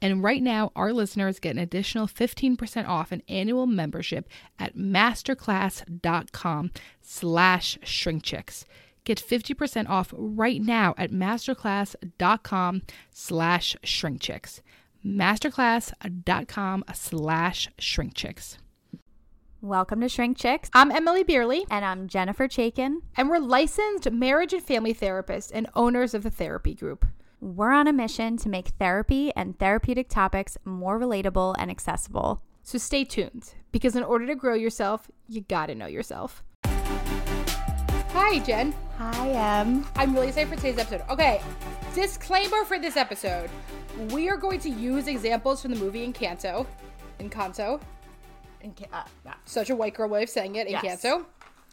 And right now, our listeners get an additional 15% off an annual membership at masterclass.com slash shrinkchicks. Get 50% off right now at masterclass.com slash shrinkchicks. Masterclass.com slash shrinkchicks. Welcome to Shrink Chicks. I'm Emmalee Bierly, And I'm Jennifer Chaikin. and we're licensed marriage and family therapists and owners of the therapy group. We're on a mission to make therapy and therapeutic topics more relatable and accessible. So stay tuned, because in order to grow yourself, you gotta know yourself. Hi, Jen. Hi, Em. I'm really excited for today's episode. Okay, disclaimer for this episode. We are going to use examples from the movie Encanto. Encanto. uh, Such a white girl way of saying it. Yes.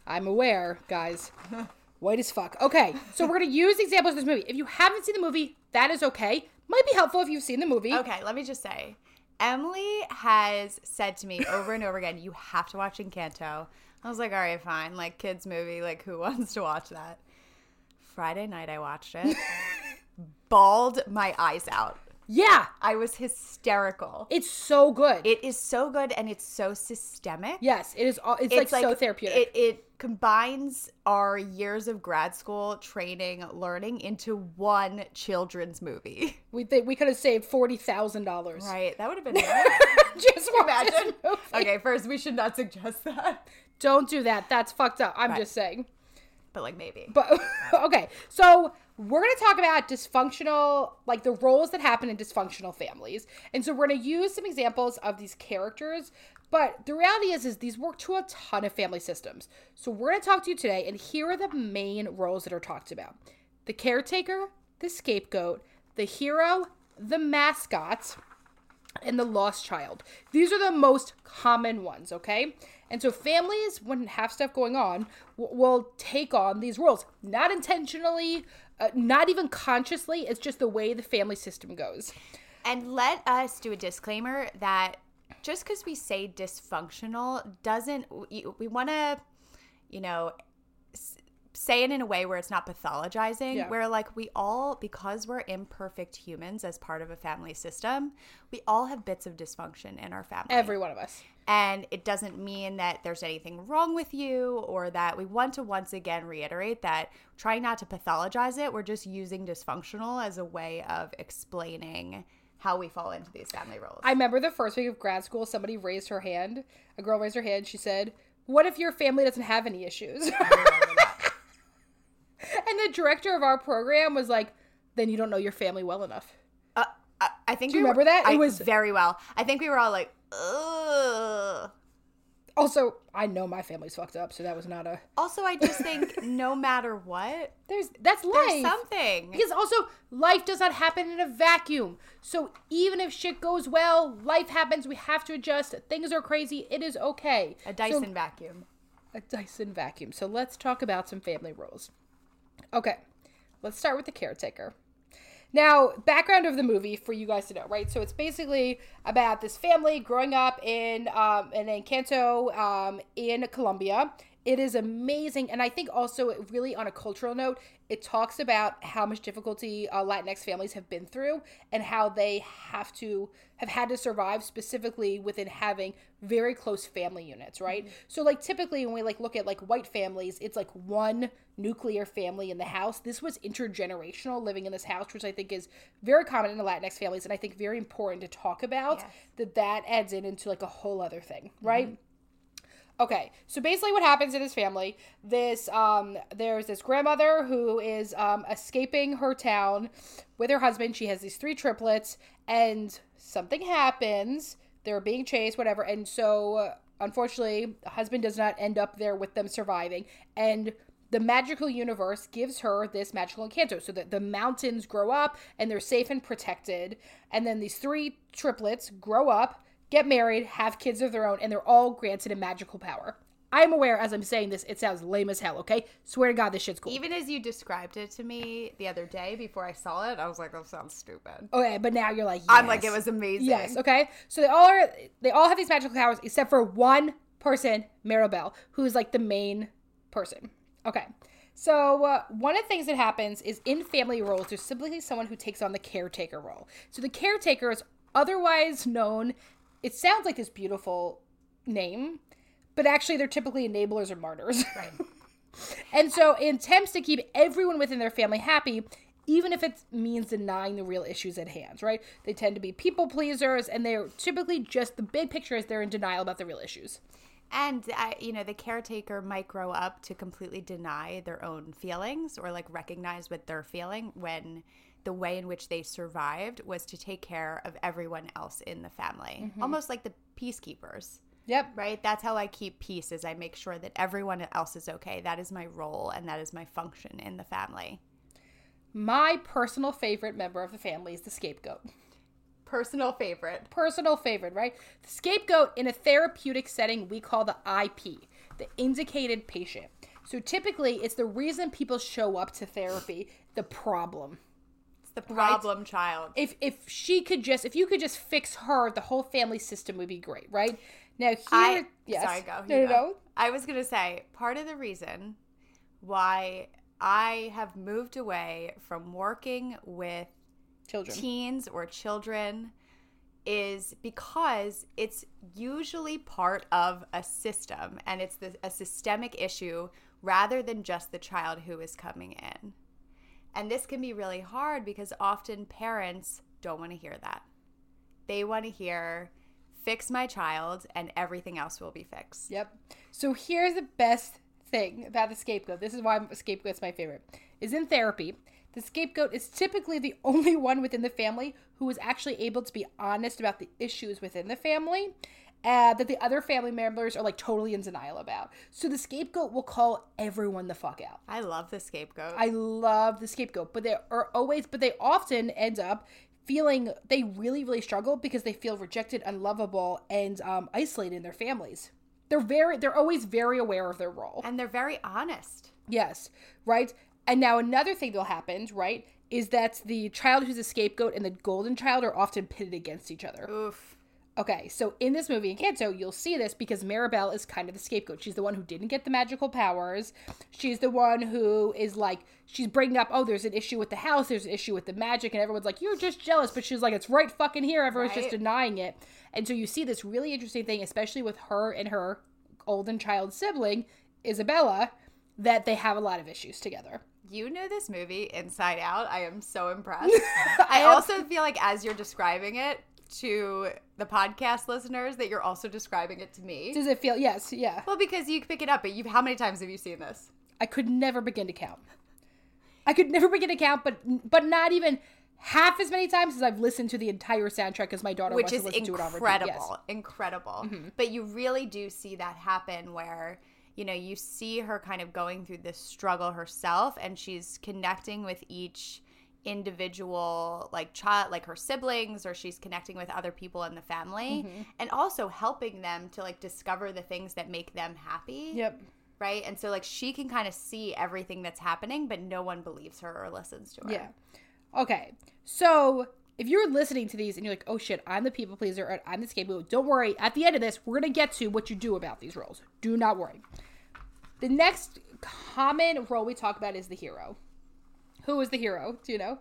I'm aware, guys. White as fuck. Okay, so we're gonna use examples of this movie. If you haven't seen the movie, that is okay. Might be helpful if you've seen the movie. Okay, let me just say, Emmalee has said to me over and over again, "You have to watch Encanto." I was like, "All right, fine. Like kids movie. Like who wants to watch that?" Friday night, I watched it. Bawled my eyes out. Yeah, I was hysterical. it's so good. It is so good and it's so systemic. yes, it is. All, it's, like, so therapeutic. It, it combines our years of grad school training, learning into one children's movie. we think we could have saved forty thousand dollars. Right? That would have been. Just Imagine. Okay, first we should not suggest that, Don't do that. That's fucked up. I'm Right. just saying. but like maybe. But okay, so we're gonna talk about dysfunctional, like the roles that happen in dysfunctional families, and so we're gonna use some examples of these characters. But the reality is, is these work to a ton of family systems. So we're gonna talk to you today, and here are the main roles that are talked about: the caretaker, the scapegoat, the hero, the mascot, and the lost child. These are the most common ones, okay? And so families, when have stuff going on, will take on these roles, not intentionally, uh, not even consciously. It's just the way the family system goes. And let us do a disclaimer that just because we say dysfunctional doesn't we, we want to, you know, say it in a way where it's not pathologizing. Yeah. Where like we all, because we're imperfect humans as part of a family system, we all have bits of dysfunction in our family. Every one of us. And it doesn't mean that there's anything wrong with you or that we want to once again reiterate that trying not to pathologize it, we're just using dysfunctional as a way of explaining how we fall into these family roles. I remember the first week of grad school, somebody raised her hand. A girl raised her hand. She said, What if your family doesn't have any issues? and the director of our program was like, Then you don't know your family well enough. Uh, I, I think Do you we were- remember that? It I- was- very well. I think we were all like, ugh. Also, I know my family's fucked up, so that was not a. Also, I just think no matter what, There's that's life. there's something. Because also, life does not happen in a vacuum. So even if shit goes well, life happens. We have to adjust. Things are crazy. It is okay. A Dyson So- vacuum. a Dyson vacuum. So let's talk about some family roles. Okay, let's start with the caretaker. Now, background of the movie for you guys to know, right? So it's basically about this family growing up in um, in Encanto um, in Colombia. It is amazing, and I think also it really on a cultural note, it talks about how much difficulty uh, Latinx families have been through and how they have to have had to survive specifically within having very close family units, right? So like typically when we like look at like white families, it's like one nuclear family in the house. This was intergenerational living in this house, which I think is very common in the Latinx families and I think very important to talk about Yes. that that adds in into like a whole other thing, right? Okay, so basically, what happens in this family? This um, there's this grandmother who is um, escaping her town with her husband. She has these three triplets, and something happens. They're being chased, whatever, and so uh, unfortunately, the husband does not end up there with them surviving, and the magical universe gives her this magical encanto so that the mountains grow up and they're safe and protected and then these three triplets grow up get married have kids of their own and they're all granted a magical power i'm aware as i'm saying this it sounds lame as hell okay swear to god this shit's cool Even as you described it to me the other day before I saw it, I was like, that sounds stupid. okay but now you're like I'm like, it was amazing. Yes. Okay. So they all are. They all have these magical powers except for one person, Maribel, who's like the main person. Okay. So uh, one of the things that happens is in family roles, there's simply someone who takes on the caretaker role. So the caretaker is otherwise known. It sounds like this beautiful name, but actually they're typically enablers or martyrs. Right. And so, in attempts to keep everyone within their family happy, even if it means denying the real issues at hand, right? They tend to be people pleasers, and they're typically just the big picture is they're in denial about the real issues. And uh, you know, the caretaker might grow up to completely deny their own feelings or like recognize what they're feeling when the way in which they survived was to take care of everyone else in the family, mm-hmm. almost like the peacekeepers. Yep. Right? That's how I keep peace is I make sure that everyone else is okay. That is my role and that is my function in the family. My personal favorite member of the family is the scapegoat. Personal favorite. Personal favorite, right? The scapegoat in a therapeutic setting we call the IP, the indicated patient. So typically, it's the reason people show up to therapy, the problem. The problem child. if if she could just if you could just fix her, the whole family system would be great, right? Now here, I yes, sorry, go. No, no, go. no. I was gonna say part of the reason why I have moved away from working with Children. teens or children is because it's usually part of a system and it's the, a systemic issue rather than just the child who is coming in. And this can be really hard because often parents don't want to hear that. They want to hear, fix my child and everything else will be fixed. Yep. So here's the best thing about the scapegoat. This is why scapegoat's my favorite. Is in therapy. The scapegoat is typically the only one within the family who is actually able to be honest about the issues within the family uh, that the other family members are like totally in denial about. So the scapegoat will call everyone the fuck out. I love the scapegoat. I love the scapegoat, but they are always, but they often end up feeling they really, really struggle because they feel rejected, unlovable, and um, isolated in their families. They're very, they're always very aware of their role. and they're very honest. Yes, right. And now another thing that'll happen, right, is that the child who's a scapegoat and the golden child are often pitted against each other. Oof. Okay, so in this movie Encanto, you'll see this because Maribel is kind of the scapegoat. She's the one who didn't get the magical powers. She's the one who is like, she's bringing up, oh, there's an issue with the house, there's an issue with the magic, and everyone's like, you're just jealous. But she's like, it's right fucking here. Everyone's just denying it. And so you see this really interesting thing, especially with her and her golden child sibling, Isabela, that they have a lot of issues together. You know this movie inside out. I am so impressed. I also feel like as you're describing it to the podcast listeners that you're also describing it to me. Does it feel, yes, yeah. Well, because you pick it up, but you how many times have you seen this? I could never begin to count. I could never begin to count, but but not even half as many times as I've listened to the entire soundtrack as my daughter Which wants is to listen to it on repeat. incredible. Yes. Mm-hmm. Incredible. But you really do see that happen where you know, you see her kind of going through this struggle herself and she's connecting with each individual like child like her siblings or she's connecting with other people in the family Mm-hmm. and also helping them to like discover the things that make them happy Yep. right and so like she can kind of see everything that's happening but no one believes her or listens to her Yeah. Okay. So if you're listening to these and you're like, oh shit, I'm the people pleaser or I'm the scapegoat, don't worry. At the end of this, we're gonna get to what you do about these roles. Do not worry. The next common role we talk about is the hero. Who is the hero? Do you know?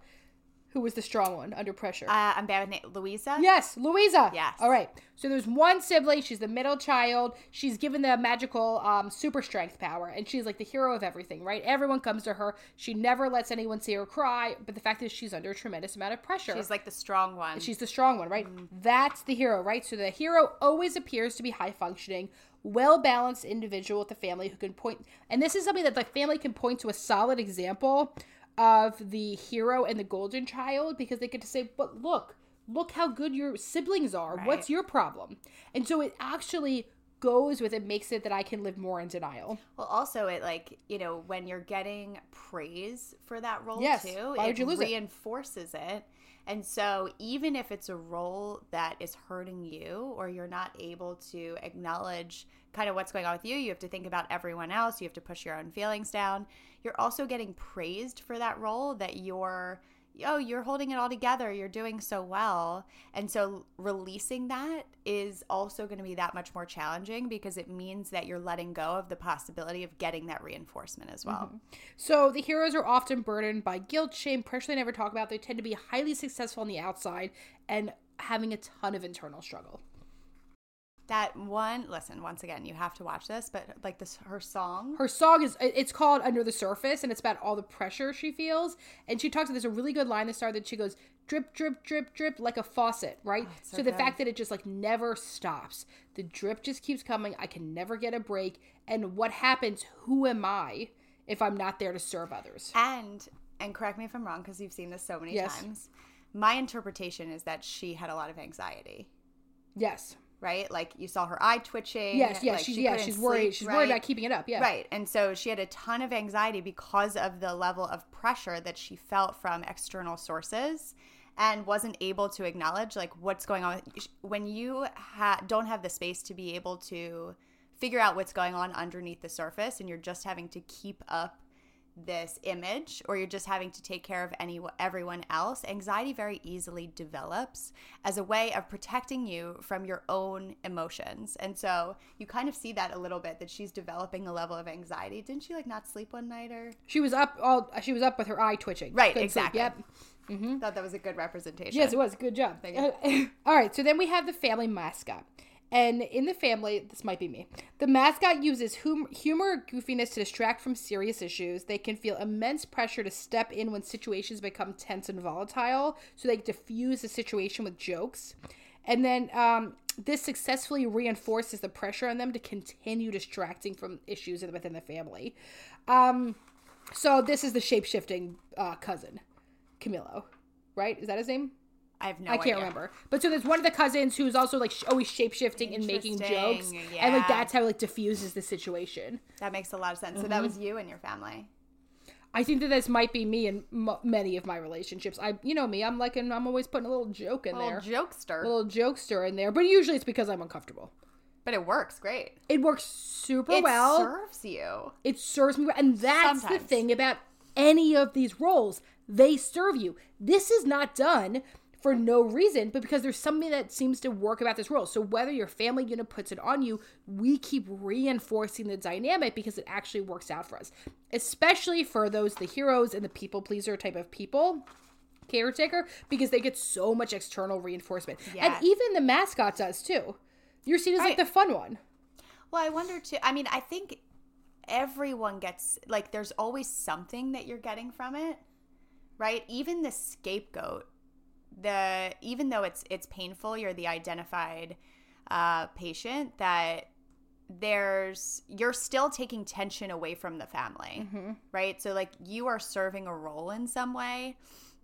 Who was the strong one under pressure? Uh, I'm bad with name. Luisa? Yes, Luisa. Yes. All right. So there's one sibling. She's the middle child. She's given the magical um, super strength power, and she's like the hero of everything, right? Everyone comes to her. She never lets anyone see her cry, but the fact is she's under a tremendous amount of pressure. She's like the strong one. She's the strong one, right? That's the hero, right? So the hero always appears to be high functioning, well balanced individual with the family who can. And this is something that the family can point to a solid example of the hero and the golden child because they get to say, but look, look how good your siblings are. What's your problem? And so it actually goes with it, makes it that I can live more in denial. Well, also it like you know when you're getting praise for that role Yes. too, Why it lose it? reinforces it. And so even if it's a role that is hurting you or you're not able to acknowledge kind of what's going on with you, you have to think about everyone else, you have to push your own feelings down. You're also getting praised for that role that you're oh, you're holding it all together. You're doing so well. And so releasing that is also going to be that much more challenging because it means that you're letting go of the possibility of getting that reinforcement as well. Mm-hmm. So the heroes are often burdened by guilt, shame, pressure they never talk about. They tend to be highly successful on the outside and having a ton of internal struggle. That one, listen, once again, you have to watch this, but like this, her song. Her song is it's called Under the Surface and it's about all the pressure she feels. And she talks there's a really good line that started that she goes drip drip drip drip like a faucet, right? Oh, so so the fact that it just like never stops. The drip just keeps coming. I can never get a break. And what happens? Who am I if I'm not there to serve others? And, and correct me if I'm wrong because you've seen this so many Yes. times. My interpretation is that she had a lot of anxiety, Yes. Right? Like you saw her eye twitching. Yes, yes, like, she's she yeah, she's worried. sleep, she's right? worried about keeping it up. Yeah. Right. And so she had a ton of anxiety because of the level of pressure that she felt from external sources and wasn't able to acknowledge like what's going on when you ha- don't have the space to be able to figure out what's going on underneath the surface and you're just having to keep up this image or you're just having to take care of any everyone else anxiety very easily develops as a way of protecting you from your own emotions and so you kind of see that a little bit that she's developing a level of anxiety didn't she like not sleep one night or She was up all she was up with her eye twitching. Right, Couldn't sleep. exactly. Yep. Mm-hmm. thought that was a good representation Yes, it was. Good job. Thank you. All right, so then we have the family mascot. And in the family, this might be me. The mascot uses hum- humor or goofiness to distract from serious issues. They can feel immense pressure to step in when situations become tense and volatile, so they diffuse the situation with jokes. And then um, this successfully reinforces the pressure on them to continue distracting from issues within the family. Um, so this is the shape shifting uh, cousin, Camilo, right? Is that his name? I have no I can't idea. remember. But so there's one of the cousins who's also like sh- always shape shifting and making jokes, Interesting, and like that's how it, like diffuses the situation. that makes a lot of sense so Mm-hmm. that was you and your family I think that this might be me in m- many of my relationships. I, you know me, I'm like, an, I'm always putting a little joke in little there, jokester a little jokester in there. But usually it's because I'm uncomfortable. but it works great It works super it well. It serves you it serves me well. and that's the thing about any of these roles they serve you this is not done for no reason but because there's something that seems to work about this role so whether your family unit puts it on you we keep reinforcing the dynamic because it actually works out for us especially for those the heroes and the people pleaser type of people caretaker because they get so much external reinforcement Yes. and even the mascot does too you're seen as like the fun one Well, I wonder too. I mean, I think everyone gets like there's always something that you're getting from it, right? Even the scapegoat, the even though it's it's painful, you're the identified uh, patient that there's you're still taking tension away from the family, right? So like you are serving a role in some way,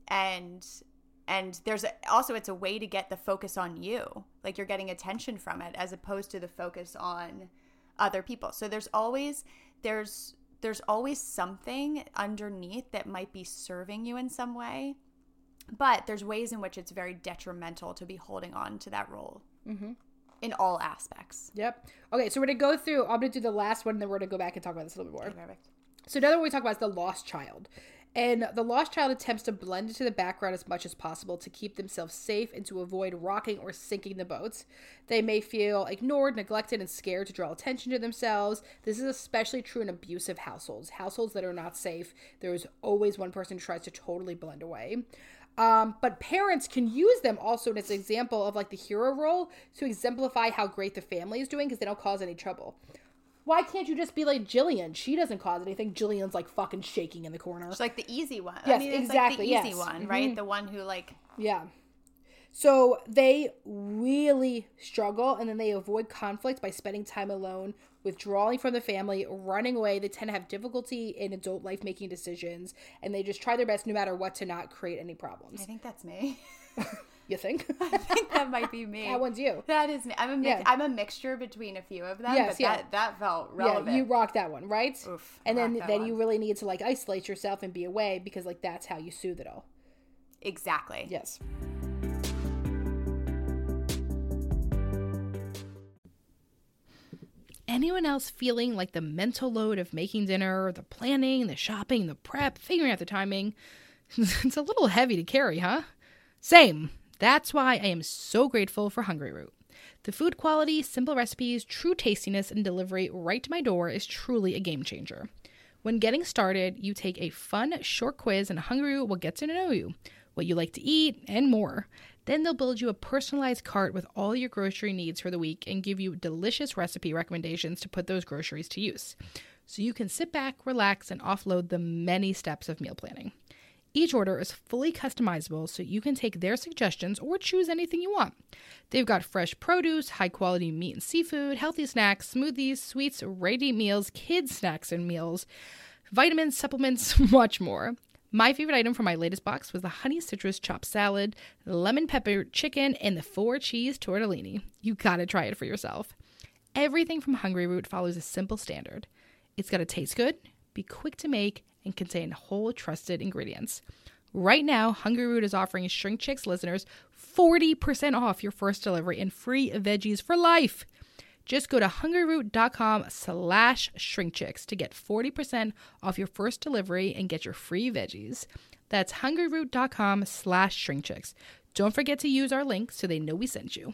and and there's a, also it's a way to get the focus on you. Like you're getting attention from it as opposed to the focus on other people. So there's always there's there's always something underneath that might be serving you in some way but there's ways in which it's very detrimental to be holding on to that role mm-hmm. in all aspects Yep. Okay, so we're gonna go through. I'm gonna do the last one, and then we're gonna go back and talk about this a little bit more. perfect So another one we talk about is the lost child, And the lost child attempts to blend into the background as much as possible to keep themselves safe and to avoid rocking or sinking the boats. They may feel ignored, neglected, and scared to draw attention to themselves. This is especially true in abusive households, households that are not safe. There is always one person who tries to totally blend away. Um, but parents can use them also as an example of like the hero role to exemplify how great the family is doing because they don't cause any trouble. Why can't you just be like Jillian? She doesn't cause anything. Jillian's like fucking shaking in the corner. It's like the easy one. Yes, I mean, it's exactly, like the easy yes. one, right? The one who like Yeah. So they really struggle and then they avoid conflict by spending time alone, withdrawing from the family, running away. They tend to have difficulty in adult life making decisions and they just try their best no matter what to not create any problems. I think that's me. You think? I think that might be me. that one's you. That is me. I'm a mix, Yeah. I'm a mixture between a few of them, Yes, but yeah. that that felt relevant. Yeah, you rock that one, right? Oof, and then then one. you really need to like isolate yourself and be away because like that's how you soothe it all. exactly. Yes. Anyone else feeling like the mental load of making dinner, the planning, the shopping, the prep, figuring out the timing? it's a little heavy to carry, huh? Same. That's why I am so grateful for Hungry Root. The food quality, simple recipes, true tastiness, and delivery right to my door is truly a game changer. When getting started, you take a fun, short quiz, and Hungry Root will get to know you, what you like to eat, and more. Then they'll build you a personalized cart with all your grocery needs for the week and give you delicious recipe recommendations to put those groceries to use. So you can sit back, relax, and offload the many steps of meal planning. Each order is fully customizable so you can take their suggestions or choose anything you want. They've got fresh produce, high quality meat and seafood, healthy snacks, smoothies, sweets, ready meals, kids' snacks and meals, vitamins, supplements, much more. My favorite item from my latest box was the honey citrus chopped salad, lemon pepper chicken, and the four cheese tortellini. You gotta try it for yourself. Everything from Hungry Root follows a simple standard. It's gotta taste good, be quick to make, and contain whole trusted ingredients. Right now, Hungry Root is offering Shrink Chicks listeners 40% off your first delivery and free veggies for life. Just go to hungryroot.com slash shrinkchicks to get 40% off your first delivery and get your free veggies. That's hungryroot.com slash shrinkchicks. Don't forget to use our link so they know we sent you.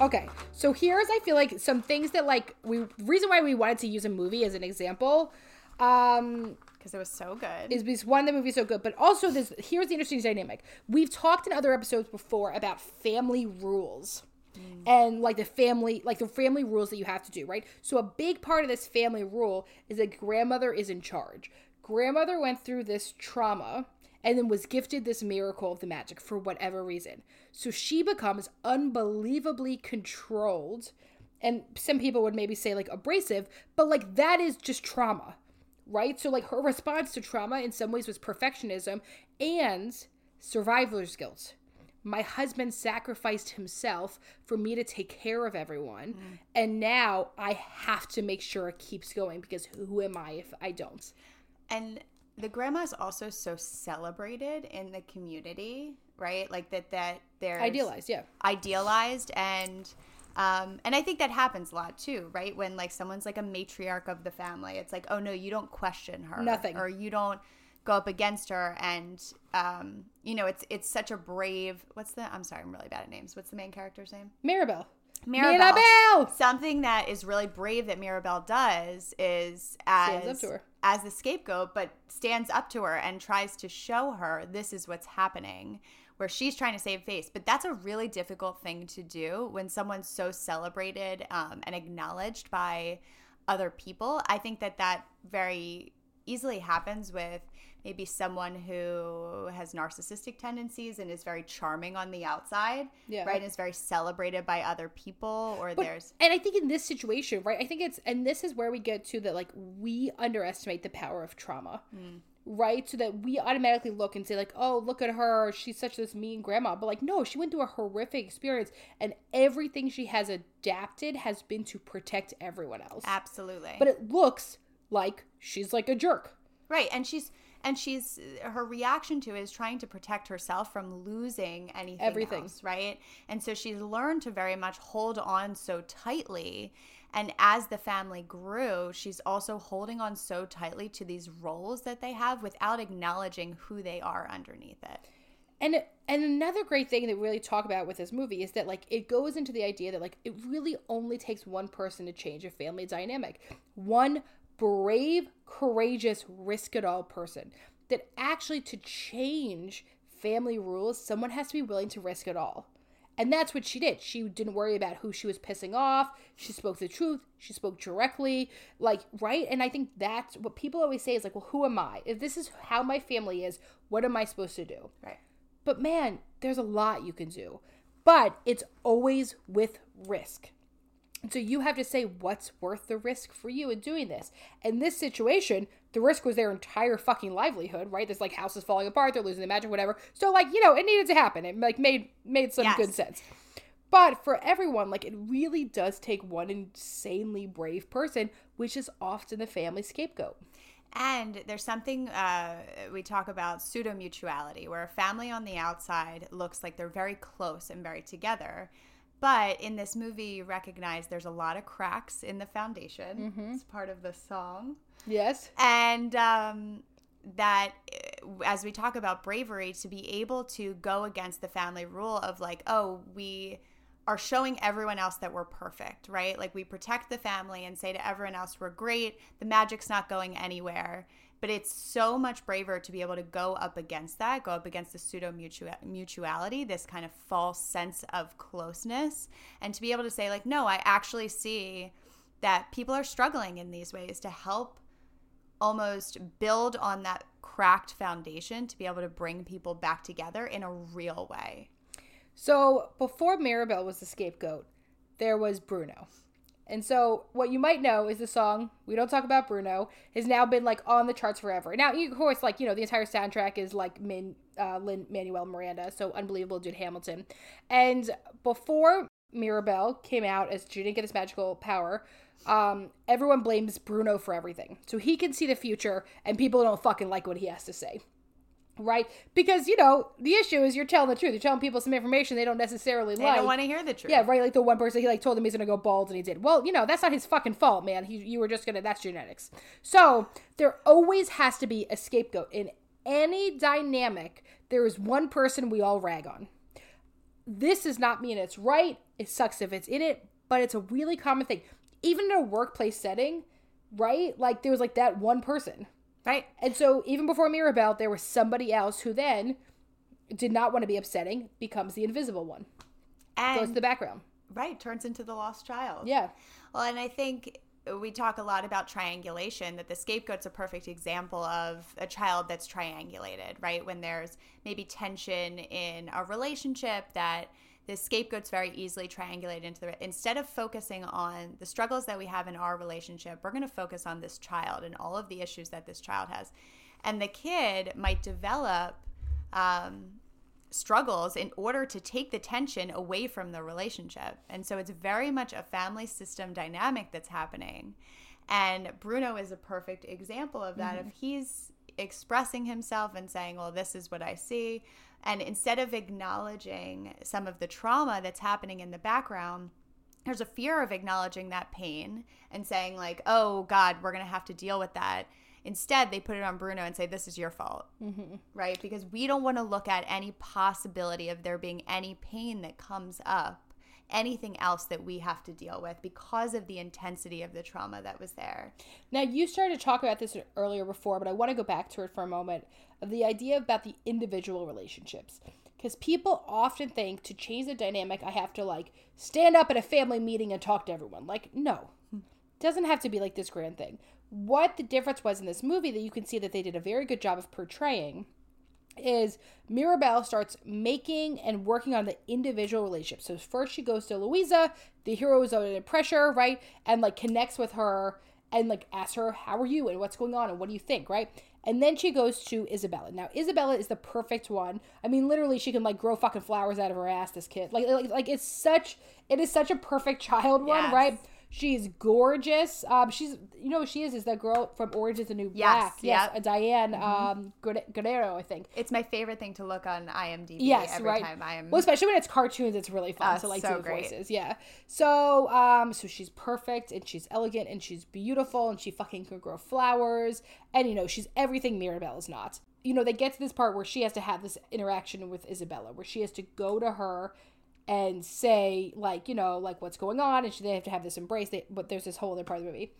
Okay, so here's I feel like some things that like we reason why we wanted to use a movie as an example um because it was so good. is because one the movie's so good, but also this here's the interesting dynamic. We've talked in other episodes before about family rules. And like the family, like the family rules that you have to do, right? So a big part of this family rule is that grandmother is in charge. Grandmother went through this trauma and then was gifted this miracle of the magic for whatever reason. So she becomes unbelievably controlled. And some people would maybe say like abrasive, but like that is just trauma, right? So like her response to trauma in some ways was perfectionism and survivor's guilt. My husband sacrificed himself for me to take care of everyone, mm. and now I have to make sure it keeps going because who am I if I don't? and the grandma is also so celebrated in the community, right? Like that that they're Idealized, yeah. idealized and um, and I think that happens a lot too, right? When like someone's like a matriarch of the family, it's like, oh no, you don't question her, Nothing. or you don't go up against her, and um, you know, it's it's such a brave. What's the? I'm sorry, I'm really bad at names. What's the main character's name? Mirabel. Mirabel. Mirabel! Something that is really brave that Mirabel does is as Stands up to her. As the scapegoat, but stands up to her and tries to show her this is what's happening. Where she's trying to save face, but that's a really difficult thing to do when someone's so celebrated um, and acknowledged by other people. I think that that very easily happens with maybe someone who has narcissistic tendencies and is very charming on the outside, Yeah. right? And is very celebrated by other people, or But- there's and I think in this situation, right? I think it's and this is where we get to that like we underestimate the power of trauma. Mm. Right? So that we automatically look and say, like, oh, look at her. She's such this mean grandma. But like, no, she went through a horrific experience and everything she has adapted has been to protect everyone else. absolutely But it looks like she's like a jerk. right. And she's and she's her reaction to it is trying to protect herself from losing anything Everything. else, right? And so she's learned to very much hold on so tightly. And as the family grew, she's also holding on so tightly to these roles that they have without acknowledging who they are underneath it. And and another great thing that we really talk about with this movie is that like it goes into the idea that like it really only takes one person to change a family dynamic. One brave, courageous, risk it all person. That actually to change family rules, someone has to be willing to risk it all. And that's what she did. She didn't worry about who she was pissing off. She spoke the truth. She spoke directly, like, right? And I think that's what people always say is like, well, who am I? If this is how my family is, what am I supposed to do? Right. But man, there's a lot you can do. But it's always with risk. So you have to say what's worth the risk for you in doing this. In this situation, the risk was their entire fucking livelihood, right? There's like houses falling apart, they're losing their magic, whatever. So like, you know, it needed to happen. It like made made some Yes. good sense. But for everyone, like it really does take one insanely brave person, which is often the family scapegoat. And there's something uh, we talk about pseudo mutuality, where a family on the outside looks like they're very close and very together. But in this movie, you recognize there's a lot of cracks in the foundation. It's part of the song. Yes. And um, that, uh, as we talk about bravery, to be able to go against the family rule of like, oh, we are showing everyone else that we're perfect, right? Like we protect the family and say to everyone else, we're great. The magic's not going anywhere. But it's so much braver to be able to go up against that, go up against the pseudo mutuality, this kind of false sense of closeness, and to be able to say, like, no, I actually see that people are struggling in these ways to help almost build on that cracked foundation to be able to bring people back together in a real way. So before Maribel was the scapegoat, there was Bruno. And so what you might know is the song "We Don't Talk About Bruno" has now been like on the charts forever. Now, of course, like you know, the entire soundtrack is like Min uh, Lin Manuel Miranda, so unbelievable, dude Hamilton. And before Mirabel came out as she didn't get this magical power, um, everyone blames Bruno for everything. So he can see the future, and people don't fucking like what he has to say right? Because you know the issue is you're telling the truth. You're telling people some information they don't necessarily They like. don't want to hear the truth. yeah, right. Like the one person he like told him he's gonna go bald and he did. Well, you know that's not his fucking fault, man. He, you were just gonna. That's genetics. So there always has to be a scapegoat in any dynamic. There is one person we all rag on. This does not mean it's right. It sucks if it's in it, but it's a really common thing. Even in a workplace setting, right? Like there was like that one person. Right. And so even before Mirabel, there was somebody else who then did not want to be upsetting, becomes the invisible one. Goes to the background. right, turns into the lost child. Yeah. Well, and I think we talk a lot about triangulation, that the scapegoat's a perfect example of a child that's triangulated, right? When there's maybe tension in a relationship that the scapegoat's very easily triangulated into the instead of focusing on the struggles that we have in our relationship, we're going to focus on this child and all of the issues that this child has. And the kid might develop um, struggles in order to take the tension away from the relationship. And so it's very much a family system dynamic that's happening. And Bruno is a perfect example of that. If he's expressing himself and saying, Well, this is what I see. And instead of acknowledging some of the trauma that's happening in the background, there's a fear of acknowledging that pain and saying, like, oh God, we're going to have to deal with that. Instead, they put it on Bruno and say, this is your fault. Mm-hmm. Right? Because we don't want to look at any possibility of there being any pain that comes up anything else that we have to deal with because of the intensity of the trauma that was there. Now, you started to talk about this earlier before, but I want to go back to it for a moment of the idea about the individual relationships. Because people often think to change the dynamic, I have to like stand up at a family meeting and talk to everyone. Like, no, doesn't have to be like this grand thing. What the difference was in this movie that you can see that they did a very good job of portraying is Mirabel starts making and working on the individual relationships. So first she goes to Luisa, the hero is under pressure, right? And like connects with her and like asks her, How are you? and what's going on and what do you think, right? And then she goes to Isabela. Now Isabela is the perfect one. I mean, literally, she can like grow fucking flowers out of her ass. This kid, like, like, like it's such, it is such a perfect child one, Yes. right? She's gorgeous. Um, she's you know who she is is that girl from Orange Is the New Black. Yes, yep. uh, Diane um Guerrero, Guerrero, I think. It's my favorite thing to look on IMDb Yes, every right. time I am. Well, especially when it's cartoons, it's really fun Uh, to like so do great. voices. Yeah. So, um, so she's perfect and she's elegant and she's beautiful and she fucking can grow flowers and you know she's everything Mirabel is not. You know, they get to this part where she has to have this interaction with Isabela, where she has to go to her and say like you know like what's going on and she, they have to have this embrace they, but there's this whole other part of the movie.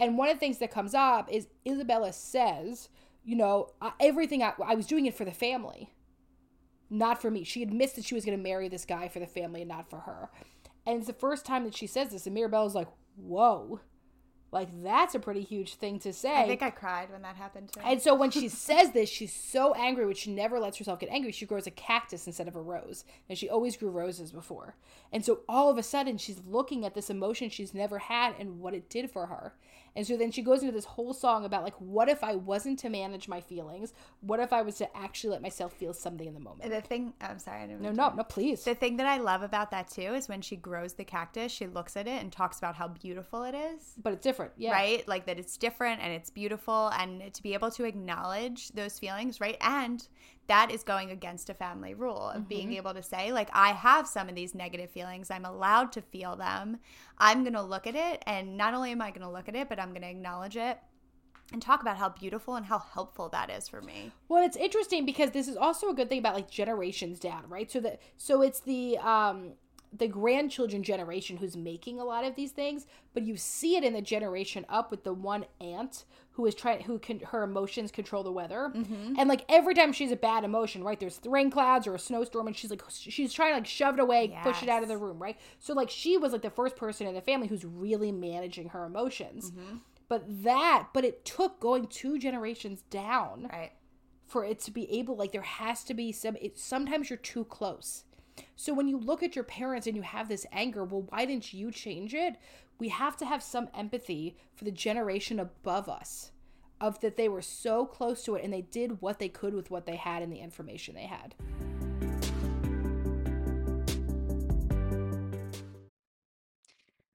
And one of the things that comes up is isabela says you know everything I, I was doing it for the family not for me. She admits that she was going to marry this guy for the family and not for her. And it's the first time that she says this and Mirabella's like whoa like that's a pretty huge thing to say I think I cried when that happened too. and so when she says this, she's so angry, which she never lets herself get angry. She grows a cactus instead of a rose. And she always grew roses before. And so all of a sudden, she's looking at this emotion she's never had and what it did for her. And so then she goes into this whole song about, like, what if I wasn't to manage my feelings? What if I was to actually let myself feel something in the moment? the thing, I'm sorry, I didn't No, no, no, please. The thing that I love about that too is when she grows the cactus, she looks at it and talks about how beautiful it is. But it's different. Yeah. Right? Like that it's different and it's beautiful and to be able to acknowledge those feelings, right? And that is going against a family rule of being able to say, like, I have some of these negative feelings. I'm allowed to feel them. I'm going to look at it. And not only am I going to look at it, but I'm going to acknowledge it and talk about how beautiful and how helpful that is for me. Well, it's interesting because this is also a good thing about like generations down, right? So that so it's the um the grandchildren generation who's making a lot of these things, but you see it in the generation up with the one aunt who is trying who can her emotions control the weather. Mm-hmm. And like every time she's a bad emotion, right? There's rain clouds or a snowstorm and she's like she's trying to like shove it away, push it out of the room, right? So like she was like the first person in the family who's really managing her emotions. Mm-hmm. But that, but it took going two generations down Right. for it to be able like there has to be some it, sometimes you're too close so when you look at your parents and you have this anger well why didn't you change it? We have to have some empathy for the generation above us of that they were so close to it and they did what they could with what they had and the information they had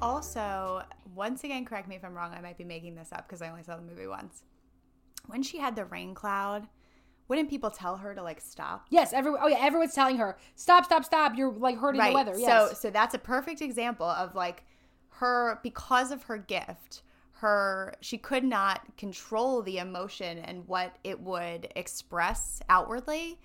Also, once again, correct me if I'm wrong. I might be making this up because I only saw the movie once. When she had the rain cloud, wouldn't people tell her to like stop? Yes, everyone. Oh yeah, everyone's telling her stop, stop, stop. You're like hurting the weather. Yes. So, so that's a perfect example of like her because of her gift. Her she could not control the emotion and what it would express outwardly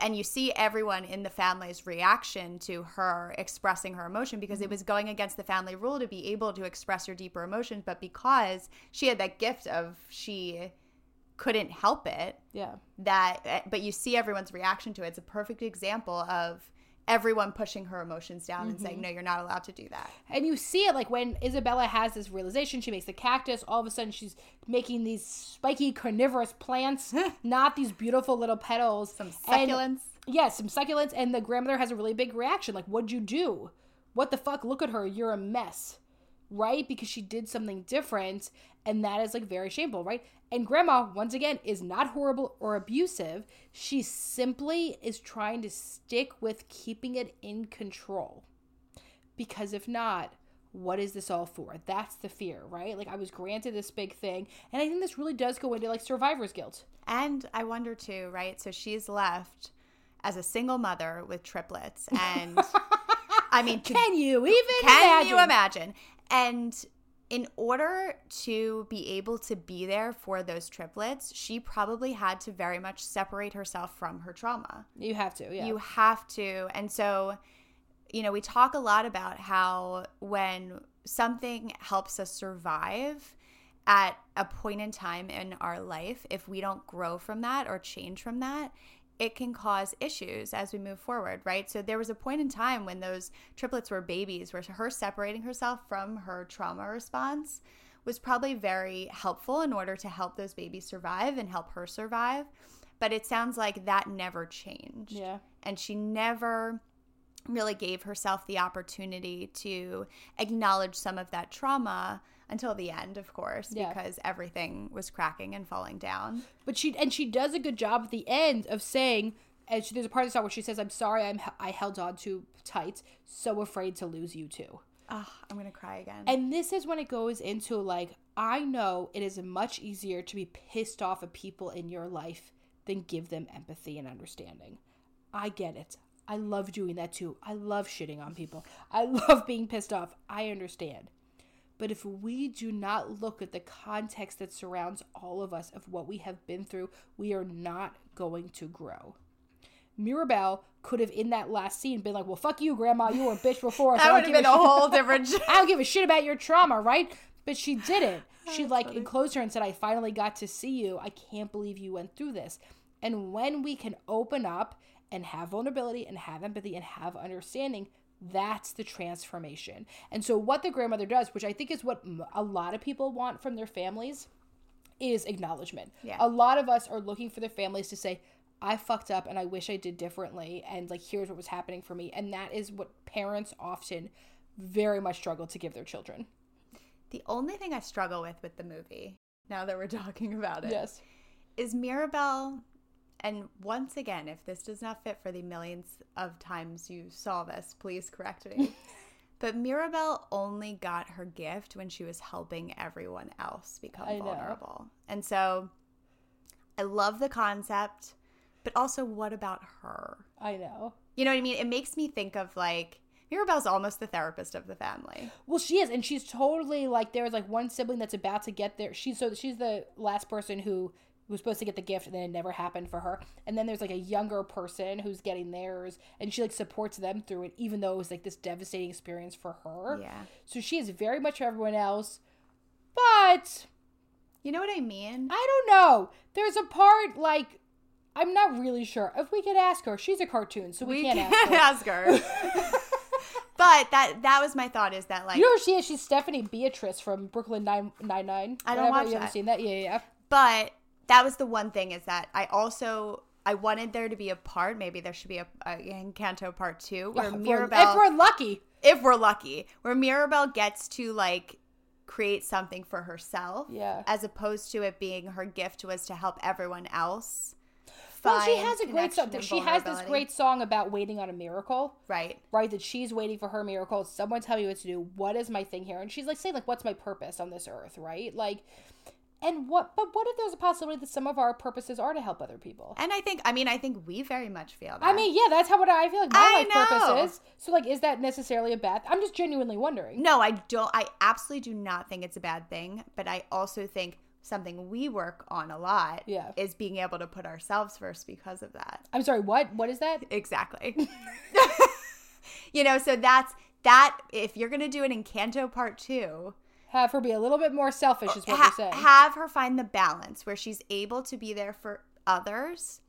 and you see everyone in the family's reaction to her expressing her emotion because it mm-hmm. was going against the family rule to be able to express her deeper emotions but because she had that gift of she couldn't help it yeah. that eh, but you see everyone's reaction to it it's a perfect example of everyone pushing her emotions down and saying mm-hmm. no you're not allowed to do that And you see it like when Isabela has this realization, she makes the cactus. All of a sudden, she's making these spiky carnivorous plants, not these beautiful little petals. some succulents yeah, some succulents. And the grandmother has a really big reaction like, What'd you do? What the fuck? Look at her. You're a mess. Right? Because she did something different. And that is like very shameful, right? And grandma, once again, is not horrible or abusive. She simply is trying to stick with keeping it in control because if not what is this all for that's the fear right like i was granted this big thing and i think this really does go into like survivor's guilt And I wonder too, right? So she's left as a single mother with triplets, and I mean, can you even can imagine? you imagine? And in order to be able to be there for those triplets, she probably had to very much separate herself from her trauma. you have to yeah You have to. And so, you know, we talk a lot about how when something helps us survive at a point in time in our life, if we don't grow from that or change from that, it can cause issues as we move forward, right? So there was a point in time when those triplets were babies where her separating herself from her trauma response was probably very helpful in order to help those babies survive and help her survive. But it sounds like that never changed yeah and she never really gave herself the opportunity to acknowledge some of that trauma until the end of course Yeah. because everything was cracking and falling down but she and she does a good job at the end of saying and she, there's a part of the song where she says i'm sorry i'm i held on too tight so afraid to lose you too oh, i'm gonna cry again And this is when it goes into like, I know it is much easier to be pissed off at people in your life than give them empathy and understanding. I get it. I love doing that too. I love shitting on people. I love being pissed off. I understand. But if we do not look at the context that surrounds all of us of what we have been through, we are not going to grow. Mirabel could have, in that last scene, been like, "Well, fuck you, Grandma. You were a bitch before." I that would have give been a shit." whole different I don't give a shit about your trauma, right? But she didn't. She like enclosed her and said, I finally got to see you. I can't believe you went through this. And when we can open up and have vulnerability and have empathy and have understanding, That's the transformation. And so, what the grandmother does, which I think is what a lot of people want from their families, is acknowledgement. Yeah. A lot of us are looking for their families to say, I fucked up and I wish I did differently. And like, here's what was happening for me. And that is what parents often very much struggle to give their children. The only thing I struggle with with the movie, now that we're talking about it, Yes. is Mirabel. And once again, if this does not fit for the millions of times you saw this, please correct me. but Mirabel only got her gift when she was helping everyone else become I know. vulnerable. And so I love the concept, but also what about her? I know. You know what I mean? It makes me think of like Mirabel's almost the therapist of the family. Well, she is, and she's totally like there's like one sibling that's about to get there. She's so she's the last person who was supposed to get the gift, and then it never happened for her. And then there's like a younger person who's getting theirs, and she like supports them through it, even though it was like this devastating experience for her. Yeah. So she is very much for everyone else, but You know what I mean? I don't know. There's a part like I'm not really sure if we could ask her. She's a cartoon, so we, can't, ask her. ask her. but that that was my thought is that like You know who she is? She's Stephanie Beatriz from Brooklyn Nine Nine Nine. I don't watch You haven't seen that? Yeah, yeah. but that was the one thing is that I also I wanted there to be a part maybe there should be a, a Encanto part 2 where If we're- Mirabel If we're lucky. if we're lucky where Mirabel gets to like create something for herself Yeah. as opposed to it being her gift was to help everyone else Well, she has a great song. She has this great song about waiting on a miracle. right Right, that she's waiting for her miracle. Someone tell me what to do. What is my thing here? And she's like saying, like, what's my purpose on this earth? Right, like, and what? But what if there's a possibility that some of our purposes are to help other people? and I think I mean I think we very much feel that I mean, yeah, that's how what I feel like my I life know. purpose is. So, like, is that necessarily a bad? I'm just genuinely wondering. No, I don't. I absolutely do not think it's a bad thing, but I also think something we work on a lot Yeah. is being able to put ourselves first because of that. I'm sorry. What? What is that? Exactly. you know, so that's that. If you're going to do an Encanto part two, Have her be a little bit more selfish, is what ha- you're saying. have her find the balance where she's able to be there for others.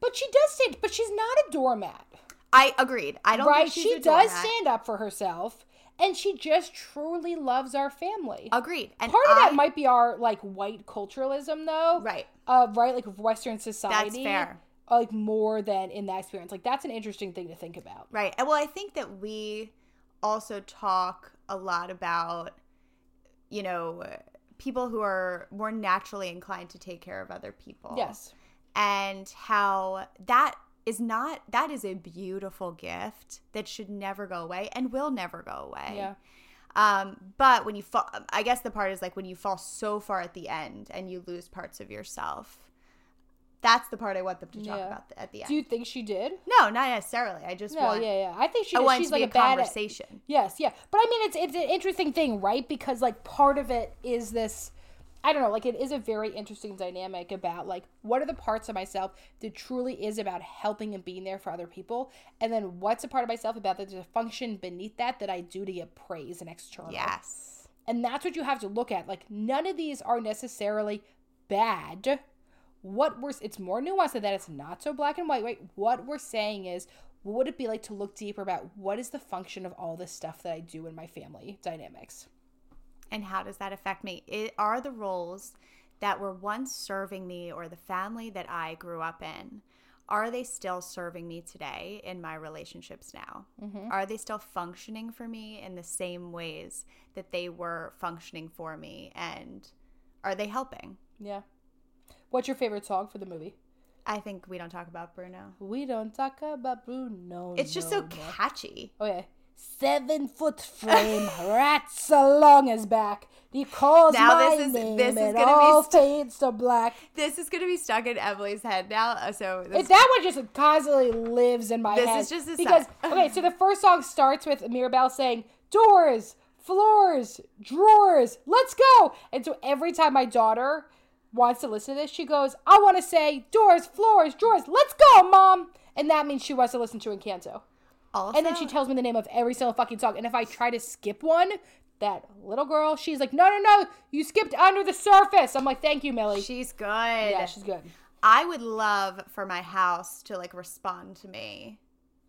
but she does stand. But she's not a doormat. I agreed. I don't right? think she's She does stand up for herself, and she just truly loves our family. Agreed. And Part of I- that might be our like white culturalism, though. Right. Uh, right, like Western society. That's fair. Like more than in that experience. Like that's an interesting thing to think about. Right. And well, I think that we also talk a lot about, you know, people who are more naturally inclined to take care of other people. Yes. And how that is not, that is a beautiful gift that should never go away and will never go away. Yeah. Um, but when you fall, I guess the part is like when you fall so far at the end and you lose parts of yourself. That's the part I want them to talk Yeah. about at the end. Do you think she did? no, not necessarily. I just No, want. yeah, yeah. I think she. I want she's to like be a, a bad conversation. Yes, yeah. But I mean, it's it's an interesting thing, right? Because like part of it is this. I don't know, like it is a very interesting dynamic about like what are the parts of myself that truly is about helping and being there for other people, and then what's a part of myself about that there's a function beneath that that I do to get praise and external. Yes. And that's what you have to look at. Like none of these are necessarily bad. What we're it's more nuanced than that. It's not so black and white, right? What we're saying is what would it be like to look deeper about what is the function of all this stuff that I do in my family dynamics? And how does that affect me? It are the roles that were once serving me or the family that I grew up in. Are they still serving me today in my relationships now? Mm-hmm. Are they still functioning for me in the same ways that they were functioning for me? And are they helping? Yeah. What's your favorite song for the movie? I think we don't talk about Bruno. We don't talk about Bruno. It's just no so more. catchy. Okay. Seven foot frame, rats along his back. He calls Now my this is- name, this is and gonna be all st- fades to black. This is going to be stuck in Emmalee's head now. uh, So this, It, that one just constantly lives in my This head. is just a because okay, so the first song starts with Mirabel saying doors, floors, drawers, let's go. And so every time my daughter wants to listen to this, she goes, "I want to say doors, floors, drawers, let's go, mom." And that means she wants to listen to Encanto. also, And then she tells me the name of every single fucking song. And if I try to skip one, that little girl, she's like, "No, no, no, you skipped under the surface." I'm like, "Thank you, Millie." she's good. yeah, she's good. I would love for my house to like respond to me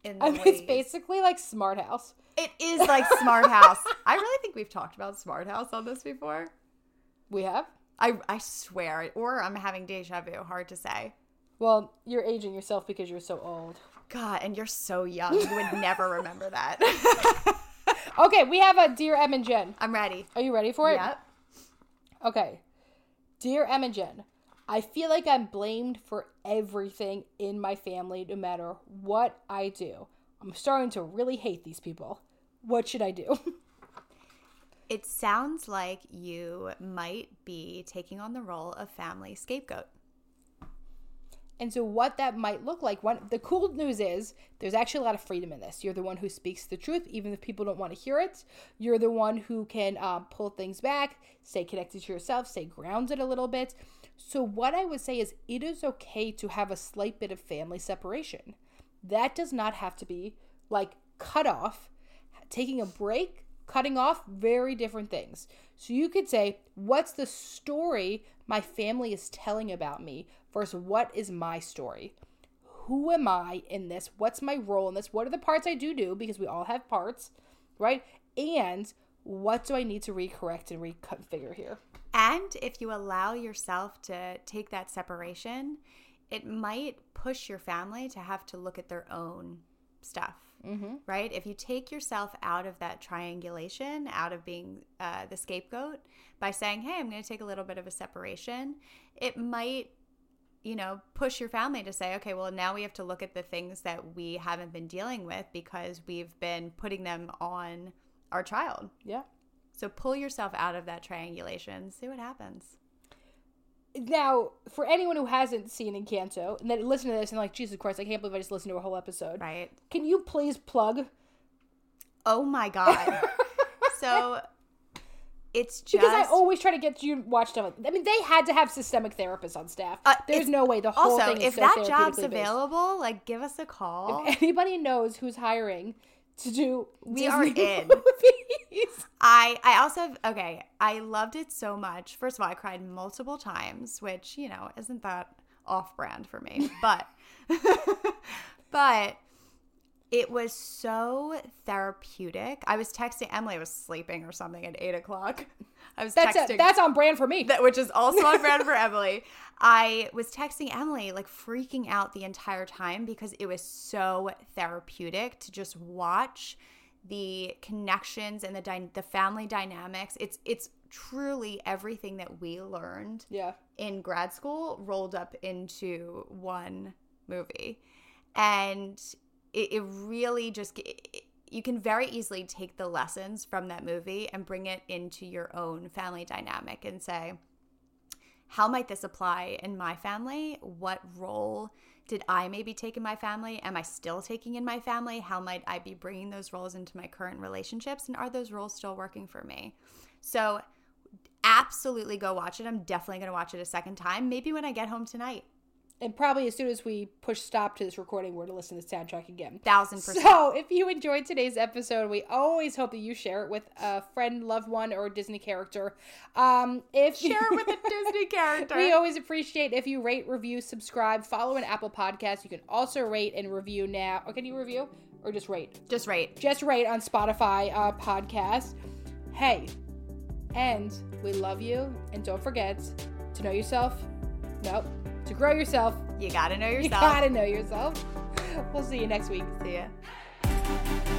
in the I mean, it's basically like Smart House. It is like Smart House. I really think we've talked about Smart House on this before. We have. I I swear, or I'm having deja vu. Hard to say. Well, you're aging yourself because you're so old. God, and you're so young. You would never remember that. Okay, we have a Dear Em and Jen. I'm ready. Are you ready for it? Yep. Okay. Dear Em and Jen, I feel like I'm blamed for everything in my family, no matter what I do. I'm starting to really hate these people. What should I do? It sounds like you might be taking on the role of family scapegoat. and so, what that might look like. One, the cool news is there's actually a lot of freedom in this. You're the one who speaks the truth, even if people don't want to hear it. You're the one who can um, pull things back, stay connected to yourself, stay grounded a little bit. So, what I would say is it is okay to have a slight bit of family separation. That does not have to be like cut off, taking a break, cutting off, very different things. So, you could say, What's the story my family is telling about me versus what is my story? Who am I in this? What's my role in this? What are the parts I do do? Because we all have parts, right? And what do I need to recorrect and reconfigure here? And if you allow yourself to take that separation, it might push your family to have to look at their own stuff. Mm-hmm. Right? If you take yourself out of that triangulation, out of being uh, the scapegoat, by saying, hey, I'm going to take a little bit of a separation, it might, you know, push your family to say, okay, well, now we have to look at the things that we haven't been dealing with because we've been putting them on our child. Yeah. So pull yourself out of that triangulation, see what happens. Now, for anyone who hasn't seen Encanto and then listen to this and like, Jesus Christ, I can't believe I just listened to a whole episode. Right. Can you please plug? Oh my god. so it's just Because I always try to get you to watch stuff. I mean, they had to have systemic therapists on staff. Uh, There's no way the whole also thing is if so that job's therapeutically based. available, like give us a call. If anybody knows who's hiring to do, We are in. movies, I I also okay, I loved it so much. First of all, I cried multiple times, which, you know, isn't that off brand for me. But but it was so therapeutic. I was texting Emmalee, I was sleeping or something at eight o'clock. I was that's texting a, that's on brand for me. that which is also on brand for Emmalee. I was texting Emmalee like freaking out the entire time because it was so therapeutic to just watch the connections and the dy- the family dynamics. It's it's truly everything that we learned yeah, in grad school rolled up into one movie. And it, it really just, it, you can very easily take the lessons from that movie and bring it into your own family dynamic and say, how might this apply in my family? What role did I maybe take in my family? Am I still taking in my family? How might I be bringing those roles into my current relationships? And are those roles still working for me? So, absolutely go watch it. I'm definitely going to watch it a second time, maybe when I get home tonight. And probably as soon as we push stop to this recording, we're to listen to the soundtrack again. Thousand percent. So, if you enjoyed today's episode, we always hope that you share it with a friend, loved one, or a Disney character. Um, if Share it with a Disney character. we always appreciate if you rate, review, subscribe, follow an Apple Podcast. You can also rate and review now. Or can you review or just rate? Just right. Just rate on Spotify uh, podcast. Hey, and we love you. And don't forget to know yourself. Nope to grow yourself, you gotta know yourself. You gotta know yourself. We'll see you next week. See ya.